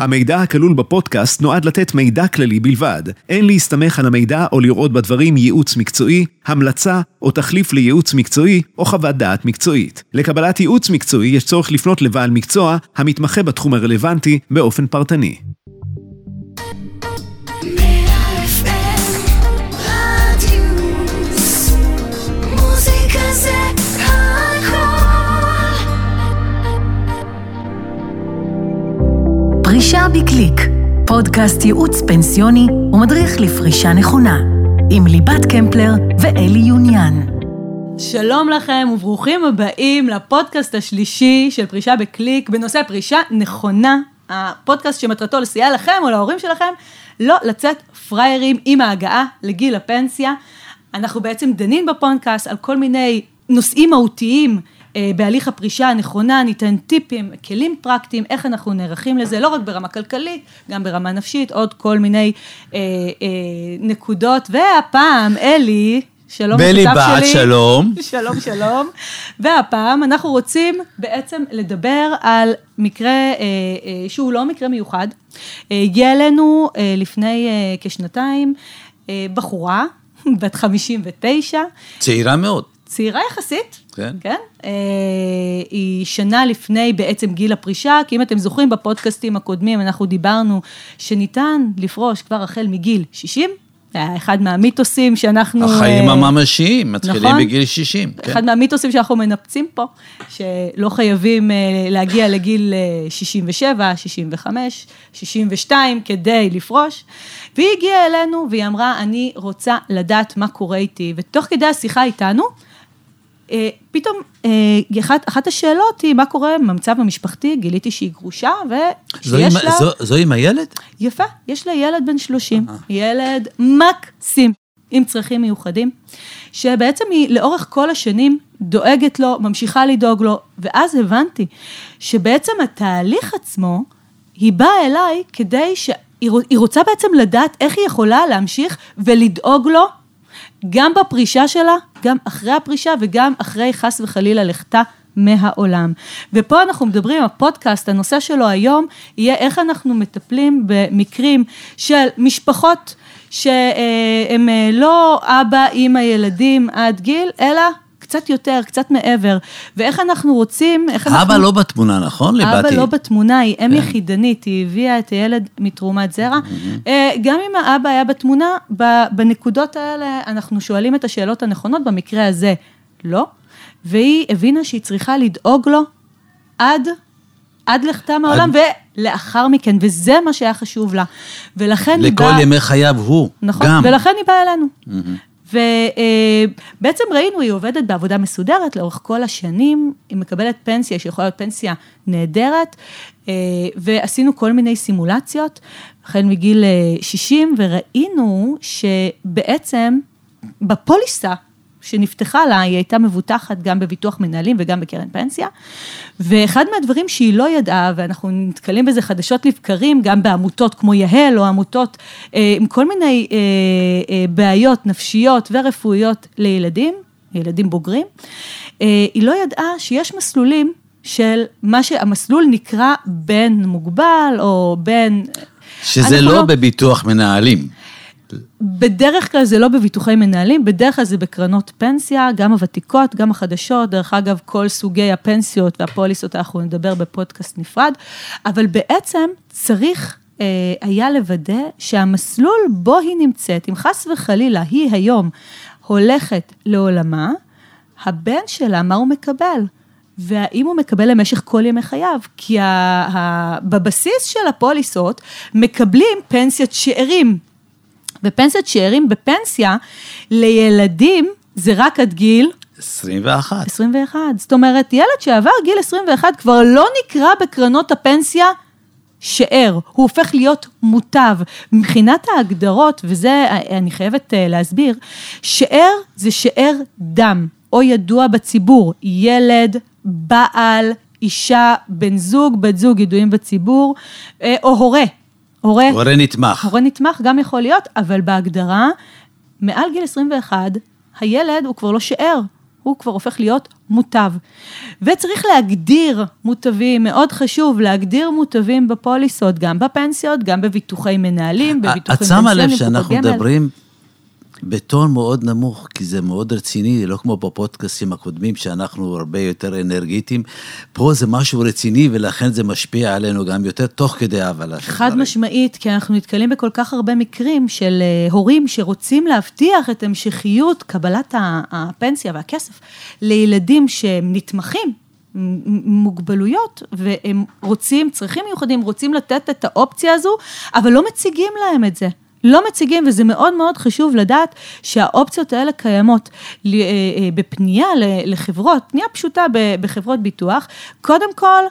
המידע הכלול בפודקאסט נועד לתת מידע כללי בלבד. אין להסתמך על המידע או לראות בדברים ייעוץ מקצועי, המלצה או תחליף לייעוץ מקצועי או חוות דעת מקצועית. לקבלת ייעוץ מקצועי יש צורך לפנות לבעל מקצוע המתמחה בתחום הרלוונטי באופן פרטני. פרישה בקליק, פודקאסט ייעוץ פנסיוני ומדריך לפרישה נכונה, עם ליבת קמפלר ואלי יוניאן. שלום לכם וברוכים הבאים לפודקאסט השלישי של פרישה בקליק בנושא פרישה נכונה, הפודקאסט שמטרתו לסייע לכם או להורים שלכם לא לצאת פראיירים עם ההגעה לגיל הפנסיה. אנחנו בעצם דנים בפודקאסט על כל מיני נושאים מהותיים בהליך הפרישה הנכונה, ניתן טיפים, כלים פרקטיים, איך אנחנו נערכים לזה, לא רק ברמה כלכלית, גם ברמה נפשית, עוד כל מיני אה, אה, נקודות. והפעם, אלי, שלום בלי השותף בת, שלי. שלום. שלום, שלום. והפעם אנחנו רוצים בעצם לדבר על מקרה אה, אה, שהוא לא מקרה מיוחד. אה, הגיע אלינו אה, לפני אה, כשנתיים אה, בחורה, בת 59, צעירה מאוד. צעירה יחסית. כן. כן. אה, היא שנה לפני בעצם גיל הפרישה, כי אם אתם זוכרים בפודקאסטים הקודמים, אנחנו דיברנו שניתן לפרוש כבר החל מגיל 60. זה היה אחד מהמיתוסים שאנחנו... החיים אה, הממשיים מתחילים נכון. בגיל 60. כן. אחד מהמיתוסים שאנחנו מנפצים פה, שלא חייבים אה, להגיע לגיל אה, 67, 65, 62 כדי לפרוש. והיא הגיעה אלינו והיא אמרה, אני רוצה לדעת מה קורה איתי. ותוך כדי השיחה איתנו, פתאום אה, אחת, אחת השאלות היא, מה קורה עם המצב המשפחתי? גיליתי שהיא גרושה זו ושיש עם- לה... זו- זו עם הילד? יפה, יש לה ילד בן 30, ילד מקסים, עם צרכים מיוחדים, שבעצם היא לאורך כל השנים דואגת לו, ממשיכה לדאוג לו, ואז הבנתי שבעצם התהליך עצמו, היא באה אליי כדי ש... היא רוצה בעצם לדעת איך היא יכולה להמשיך ולדאוג לו, גם בפרישה שלה, גם אחרי הפרישה וגם אחרי חס וחלילה לכתה מהעולם. ופה אנחנו מדברים, הפודקאסט, הנושא שלו היום, יהיה איך אנחנו מטפלים במקרים של משפחות שהם אה, לא אבא, אימא, ילדים עד גיל, אלא קצת יותר, קצת מעבר. ואיך אנחנו רוצים, איך אנחנו... אבא לא בתמונה, נכון? אבא לבתי. לא בתמונה, היא אם כן. יחידנית, היא הביאה את הילד מתרומת זרע. אה, גם אם האבא היה בתמונה, בנקודות האלה אנחנו שואלים את השאלות הנכונות, במקרה הזה לא. והיא הבינה שהיא צריכה לדאוג לו עד, עד לכתה מהעולם, ולאחר מכן, וזה מה שהיה חשוב לה. ולכן היא לכל באה... ימי חייו הוא, נכון, גם. ולכן היא באה אלינו. ובעצם ראינו, היא עובדת בעבודה מסודרת לאורך כל השנים, היא מקבלת פנסיה שיכולה להיות פנסיה נהדרת, אה, ועשינו כל מיני סימולציות, החל מגיל אה, 60, וראינו שבעצם בפוליסה שנפתחה לה, היא הייתה מבוטחת גם בביטוח מנהלים וגם בקרן פנסיה. ואחד מהדברים שהיא לא ידעה, ואנחנו נתקלים בזה חדשות לבקרים, גם בעמותות כמו יהל, או עמותות אה, עם כל מיני אה, אה, בעיות נפשיות ורפואיות לילדים, ילדים בוגרים, אה, היא לא ידעה שיש מסלולים של מה שהמסלול נקרא בן מוגבל, או בן... שזה אנחנו לא בביטוח מנהלים. בדרך כלל זה לא בביטוחי מנהלים, בדרך כלל זה בקרנות פנסיה, גם הוותיקות, גם החדשות, דרך אגב, כל סוגי הפנסיות והפוליסות, אנחנו נדבר בפודקאסט נפרד, אבל בעצם צריך אה, היה לוודא שהמסלול בו היא נמצאת, אם חס וחלילה היא היום הולכת לעולמה, הבן שלה, מה הוא מקבל? והאם הוא מקבל למשך כל ימי חייו? כי ה, ה, בבסיס של הפוליסות מקבלים פנסיית שאירים. ופנסיית שאירים בפנסיה לילדים זה רק עד גיל 21. 21. זאת אומרת, ילד שעבר גיל 21 כבר לא נקרא בקרנות הפנסיה שאר, הוא הופך להיות מוטב. מבחינת ההגדרות, וזה אני חייבת אה, להסביר, שאר זה שאר דם, או ידוע בציבור, ילד, בעל, אישה, בן זוג, בת זוג ידועים בציבור, אה, או הורה. הורה, הורה נתמך. הורה נתמך גם יכול להיות, אבל בהגדרה, מעל גיל 21, הילד הוא כבר לא שאר, הוא כבר הופך להיות מוטב. וצריך להגדיר מוטבים, מאוד חשוב להגדיר מוטבים בפוליסות, גם בפנסיות, גם בביטוחי מנהלים, בביטוחים את שמה לב שאנחנו. מדברים בטון מאוד נמוך, כי זה מאוד רציני, לא כמו בפודקאסטים הקודמים, שאנחנו הרבה יותר אנרגטיים. פה זה משהו רציני, ולכן זה משפיע עלינו גם יותר תוך כדי של חד. משמעית, כי אנחנו נתקלים בכל כך הרבה מקרים של אה, הורים שרוצים להבטיח את המשכיות קבלת הפנסיה והכסף לילדים שהם נתמכים. מוגבלויות, והם רוצים, צרכים מיוחדים, רוצים לתת את האופציה הזו, אבל לא מציגים להם את זה. לא מציגים, וזה מאוד מאוד חשוב לדעת שהאופציות האלה קיימות אה, אה, בפנייה לחברות, פנייה פשוטה בחברות ביטוח. קודם כל,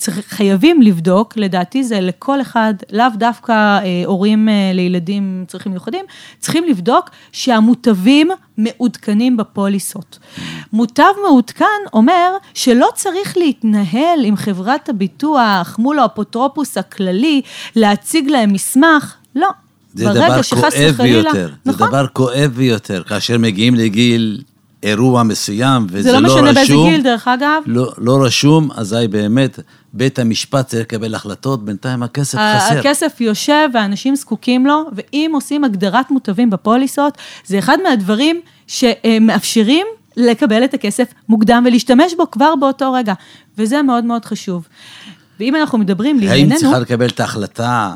צריך, חייבים לבדוק, לדעתי זה לכל אחד, לאו דווקא אה, הורים אה, לילדים עם צרכים מיוחדים, צריכים לבדוק שהמוטבים מעודכנים בפוליסות. מוטב מעודכן אומר שלא צריך להתנהל עם חברת הביטוח מול האפוטרופוס הכללי, להציג להם מסמך, לא. זה דבר כואב וחלילה- ביותר. נכון. זה דבר כואב ביותר, כאשר מגיעים לגיל אירוע מסוים, וזה זה לא לא רשום. משנה באיזה גיל, דרך אגב. לא, לא רשום, אזי באמת בית המשפט צריך לקבל החלטות, בינתיים הכסף חסר. הכסף יושב ואנשים זקוקים לו, ואם עושים הגדרת מוטבים בפוליסות, זה אחד מהדברים שמאפשרים לקבל את הכסף מוקדם ולהשתמש בו כבר באותו רגע, וזה מאוד מאוד חשוב. ואם אנחנו מדברים האם לענייננו... צריכה לקבל את ההחלטה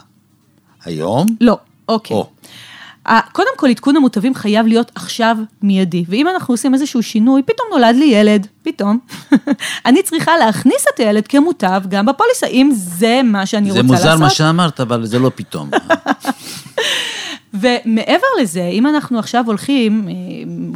היום? לא, אוקיי. או. קודם כל, עדכון המוטבים חייב להיות עכשיו מיידי. ואם אנחנו עושים איזשהו שינוי, פתאום נולד לי ילד, פתאום, אני צריכה להכניס את הילד כמוטב גם בפוליסה, אם זה מה שאני זה רוצה לעשות. מוזר מה שאמרת, אבל זה לא פתאום. ומעבר לזה, אם אנחנו עכשיו הולכים, אה,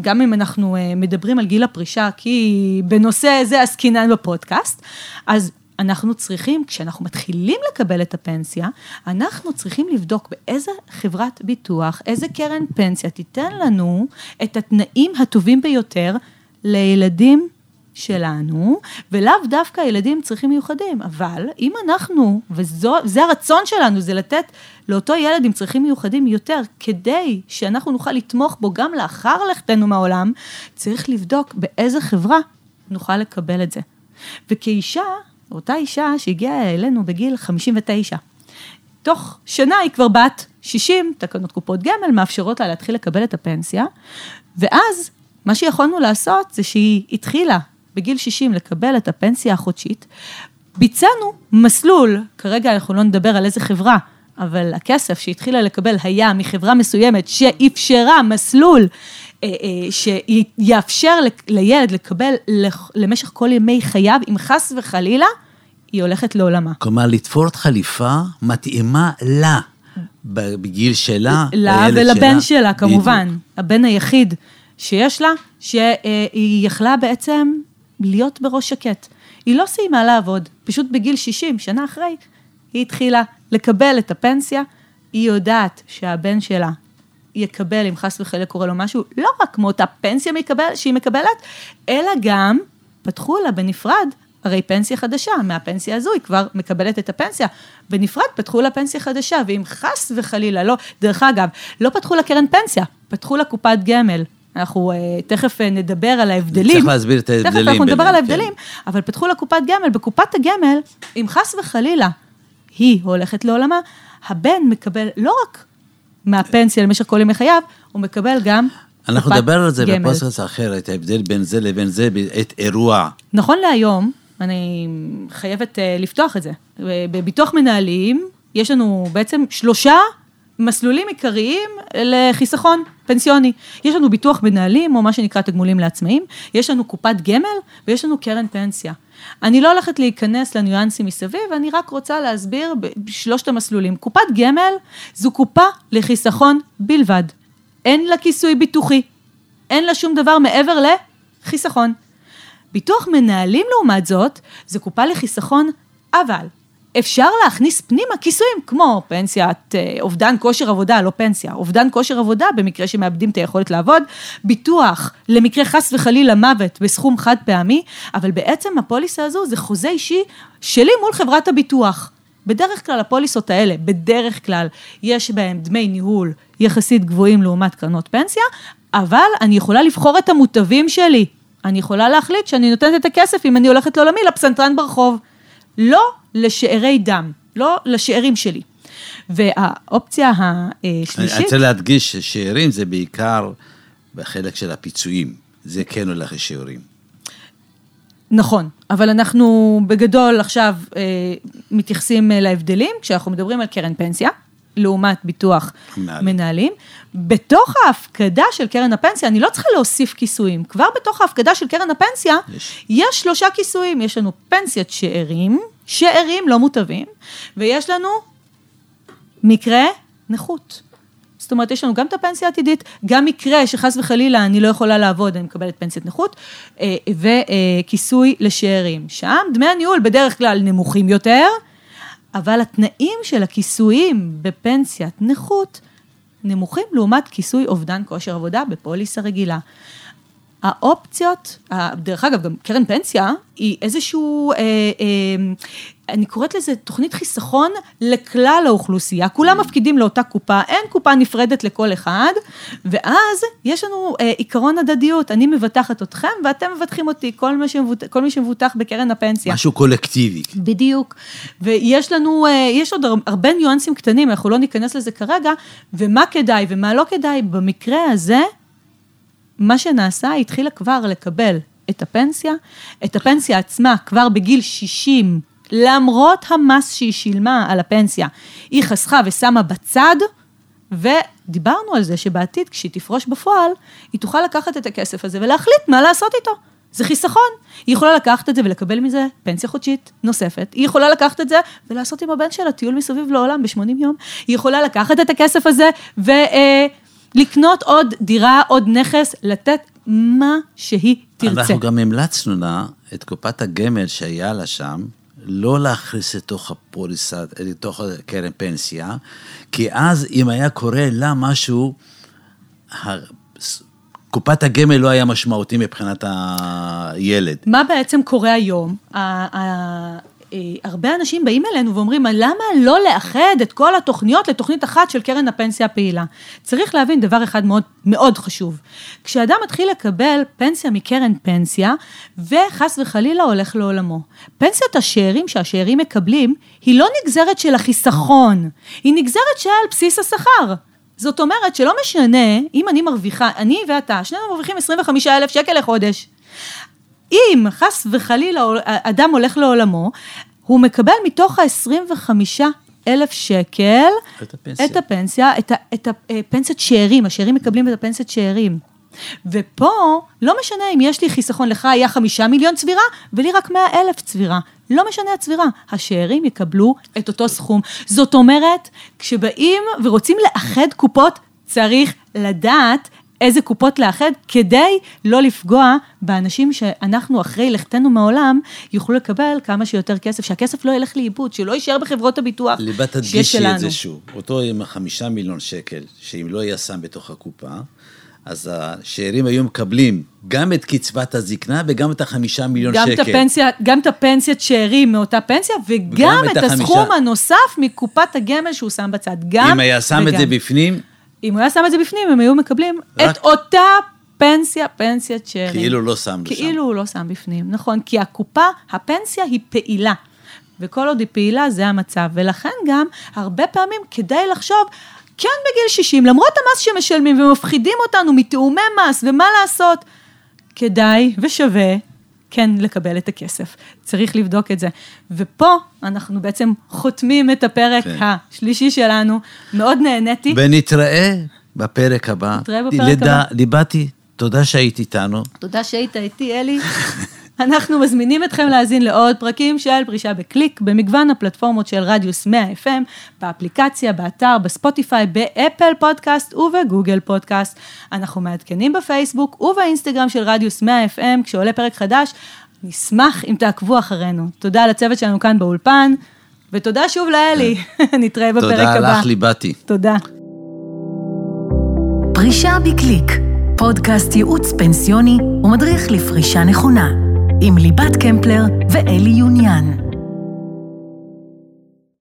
גם אם אנחנו אה, מדברים על גיל הפרישה, כי בנושא זה עסקינן בפודקאסט, אז אנחנו צריכים, כשאנחנו מתחילים לקבל את הפנסיה, אנחנו צריכים לבדוק באיזה חברת ביטוח, איזה קרן פנסיה תיתן לנו את התנאים הטובים ביותר לילדים שלנו, ולאו דווקא ילדים עם צרכים מיוחדים, אבל אם אנחנו, וזה הרצון שלנו, זה לתת לאותו ילד עם צרכים מיוחדים יותר, כדי שאנחנו נוכל לתמוך בו גם לאחר לכתנו מהעולם, צריך לבדוק באיזה חברה נוכל לקבל את זה. וכאישה, אותה אישה שהגיעה אלינו בגיל 59, תוך שנה היא כבר בת 60, תקנות קופות גמל מאפשרות לה להתחיל לקבל את הפנסיה, ואז מה שיכולנו לעשות זה שהיא התחילה בגיל 60 לקבל את הפנסיה החודשית, ביצענו מסלול, כרגע אנחנו לא נדבר על איזה חברה, אבל הכסף שהתחילה לקבל היה מחברה מסוימת שאפשרה מסלול שיאפשר ל- לילד לקבל למשך כל ימי חייו, אם חס וחלילה, היא הולכת לעולמה. כלומר, לתפור חליפה מתאימה לה, בגיל שלה, לה לילד ולבן שלה. כמובן. הבן היחיד שיש לה, שהיא יכלה בעצם להיות בראש שקט. היא לא סיימה לעבוד, פשוט בגיל 60, שנה אחרי, היא התחילה לקבל את הפנסיה, היא יודעת שהבן שלה יקבל, אם חס וחלילה קורה לו משהו, לא רק מאותה פנסיה מקבל, שהיא מקבלת, אלא גם פתחו לה בנפרד, הרי פנסיה חדשה, מהפנסיה הזו היא כבר מקבלת את הפנסיה. בנפרד פתחו לה פנסיה חדשה, ואם חס וחלילה לא, דרך אגב, לא פתחו לה קרן פנסיה, פתחו לה קופת גמל. אנחנו uh, תכף uh, נדבר על ההבדלים. צריך להסביר את ההבדלים תכף אנחנו נדבר ביניהם, על ההבדלים, אבל פתחו לה קופת גמל. בקופת הגמל, אם חס וחלילה היא הולכת לעולמה, הבן מקבל לא רק מהפנסיה למשך כל ימי חייו, הוא מקבל גם אנחנו נדבר על זה. בפוסט אחר, את ההבדל בין זה לבין זה, את אירוע. נכון להיום, אני חייבת uh, לפתוח את זה. בביטוח מנהלים, יש לנו בעצם שלושה מסלולים עיקריים לחיסכון פנסיוני. יש לנו ביטוח מנהלים, או מה שנקרא תגמולים לעצמאים, יש לנו קופת גמל, ויש לנו קרן פנסיה. אני לא הולכת להיכנס לניואנסים מסביב, אני רק רוצה להסביר בשלושת המסלולים. קופת גמל זו קופה לחיסכון בלבד. אין לה כיסוי ביטוחי, אין לה שום דבר מעבר לחיסכון. ביטוח מנהלים לעומת זאת, זה קופה לחיסכון, אבל אפשר להכניס פנימה כיסויים כמו פנסיית אה, אובדן כושר עבודה, לא פנסיה, אובדן כושר עבודה במקרה שמאבדים את היכולת לעבוד, ביטוח למקרה חס וחלילה מוות בסכום חד פעמי, אבל בעצם הפוליסה הזו זה חוזה אישי שלי מול חברת הביטוח. בדרך כלל הפוליסות האלה, בדרך כלל, יש בהן דמי ניהול יחסית גבוהים לעומת קרנות פנסיה, אבל אני יכולה לבחור את המוטבים שלי. אני יכולה להחליט שאני נותנת את הכסף, אם אני הולכת לעולמי, לפסנתרן ברחוב. לא לשארי דם, לא לשארים שלי. והאופציה אני השלישית, רוצה להדגיש ששאירים זה בעיקר בחלק של הפיצויים. זה כן הולך לשאירים. נכון, אבל אנחנו בגדול עכשיו אה, מתייחסים אה, להבדלים, כשאנחנו מדברים על קרן פנסיה, לעומת ביטוח מנהלים. מנהלים. בתוך ההפקדה של קרן הפנסיה, אני לא צריכה להוסיף כיסויים. כבר בתוך ההפקדה של קרן הפנסיה, יש. יש שלושה כיסויים. יש לנו פנסיית שאירים, שאירים לא מוטבים, ויש לנו מקרה נכות. זאת אומרת, יש לנו גם את הפנסיה העתידית, גם מקרה שחס וחלילה אני לא יכולה לעבוד, אני מקבלת פנסיית נכות, אה, וכיסוי לשאירים. שם דמי הניהול בדרך כלל נמוכים יותר, אבל התנאים של הכיסויים בפנסיית נכות נמוכים לעומת כיסוי אובדן כושר עבודה בפוליסה רגילה. האופציות, דרך אגב, גם קרן פנסיה היא איזשהו, אה, אה, אני קוראת לזה תוכנית חיסכון לכלל האוכלוסייה. כולם מפקידים לאותה קופה, אין קופה נפרדת לכל אחד, ואז יש לנו אה, עיקרון הדדיות, אני מבטחת אתכם ואתם מבטחים אותי, כל, מה שמבוט, כל מי שמבוטח בקרן הפנסיה. משהו קולקטיבי. בדיוק. ויש לנו, אה, יש עוד הר- הרבה ניואנסים קטנים, אנחנו לא ניכנס לזה כרגע, ומה כדאי ומה לא כדאי. במקרה הזה, מה שנעשה, היא התחילה כבר לקבל את הפנסיה, את הפנסיה עצמה כבר בגיל 60, למרות המס שהיא שילמה על הפנסיה, היא חסכה ושמה בצד, ודיברנו על זה שבעתיד, כשהיא תפרוש בפועל, היא תוכל לקחת את הכסף הזה ולהחליט מה לעשות איתו. זה חיסכון. היא יכולה לקחת את זה ולקבל מזה פנסיה חודשית נוספת. היא יכולה לקחת את זה ולעשות עם הבן שלה טיול מסביב לעולם ב-80 יום. היא יכולה לקחת את הכסף הזה ולקנות עוד דירה, עוד נכס, לתת מה שהיא תרצה. אנחנו גם המלצנו לה את קופת הגמל שהיה לה שם, לא להכניס לתוך הפוליסה, לתוך קרן פנסיה, כי אז אם היה קורה לה משהו, קופת הגמל לא היה משמעותי מבחינת הילד. מה בעצם קורה היום? הרבה אנשים באים אלינו ואומרים, למה לא לאחד את כל התוכניות לתוכנית אחת של קרן הפנסיה הפעילה? צריך להבין דבר אחד מאוד, מאוד חשוב. כשאדם מתחיל לקבל פנסיה מקרן פנסיה, וחס וחלילה הולך לעולמו. פנסיית השאירים שהשאירים מקבלים, היא לא נגזרת של החיסכון, היא נגזרת של בסיס השכר. זאת אומרת שלא משנה, אם אני מרוויחה, אני ואתה, שנינו מרוויחים 25,000 שקל לחודש. אם חס וחלילה אדם הולך לעולמו, הוא מקבל מתוך ה-25 אלף שקל את הפנסיה. את הפנסיה, את, ה, את הפנסיית שאירים, השאירים מקבלים את הפנסיית שאירים. ופה, לא משנה אם יש לי חיסכון, לך היה חמישה מיליון צבירה, ולי רק מאה אלף צבירה. לא משנה הצבירה, השאירים יקבלו את אותו סכום. זאת אומרת, כשבאים ורוצים לאחד קופות, צריך לדעת איזה קופות לאחד, כדי לא לפגוע באנשים שאנחנו אחרי לכתנו מהעולם, יוכלו לקבל כמה שיותר כסף, שהכסף לא ילך לאיבוד, שלא יישאר בחברות הביטוח ליבה שיש תדגישי את. זה שוב. אותו עם החמישה מיליון שקל, שאם לא היה שם בתוך הקופה, אז השאירים היו מקבלים גם את קצבת הזקנה וגם את החמישה מיליון גם שקל. את הפנסיה, גם את הפנסיית שאירים מאותה פנסיה, וגם וגם את את החמישה- הסכום הנוסף מקופת הגמל שהוא שם בצד. גם אם היה שם את וגם. זה בפנים, אם הוא היה שם את זה בפנים, הם היו מקבלים רק- את אותה פנסיה, פנסיית שאירים. כאילו לא שם לשם. כאילו הוא לא שם בפנים, נכון, כי הקופה, הפנסיה היא פעילה. וכל עוד היא פעילה, זה המצב. ולכן גם, הרבה פעמים כדאי לחשוב, כן בגיל 60, למרות המס שמשלמים ומפחידים אותנו מתיאומי מס ומה לעשות, כדאי ושווה כן לקבל את הכסף. צריך לבדוק את זה. ופה אנחנו בעצם חותמים את הפרק כן. השלישי שלנו. מאוד נהניתי. ונתראה בפרק הבא. נתראה בפרק לידה- הבא. ליבתי, תודה שהיית איתנו. תודה שהיית איתי, אלי. אנחנו מזמינים אתכם להאזין לעוד פרקים של פרישה בקליק, במגוון הפלטפורמות של רדיוס 100 FM, באפליקציה, באתר, בספוטיפיי, באפל פודקאסט ובגוגל פודקאסט. אנחנו מעדכנים בפייסבוק ובאינסטגרם של רדיוס 100 FM, כשעולה פרק חדש, נשמח אם תעקבו אחרינו. תודה לצוות שלנו כאן באולפן, ותודה שוב לאלי. נתראה בפרק תודה הבא. לך, ליבתי. תודה. פרישה בקליק, פודקאסט ייעוץ פנסיוני ומדריך לפרישה נכונה, עם ליבת קמפלר ואלי יוניאן.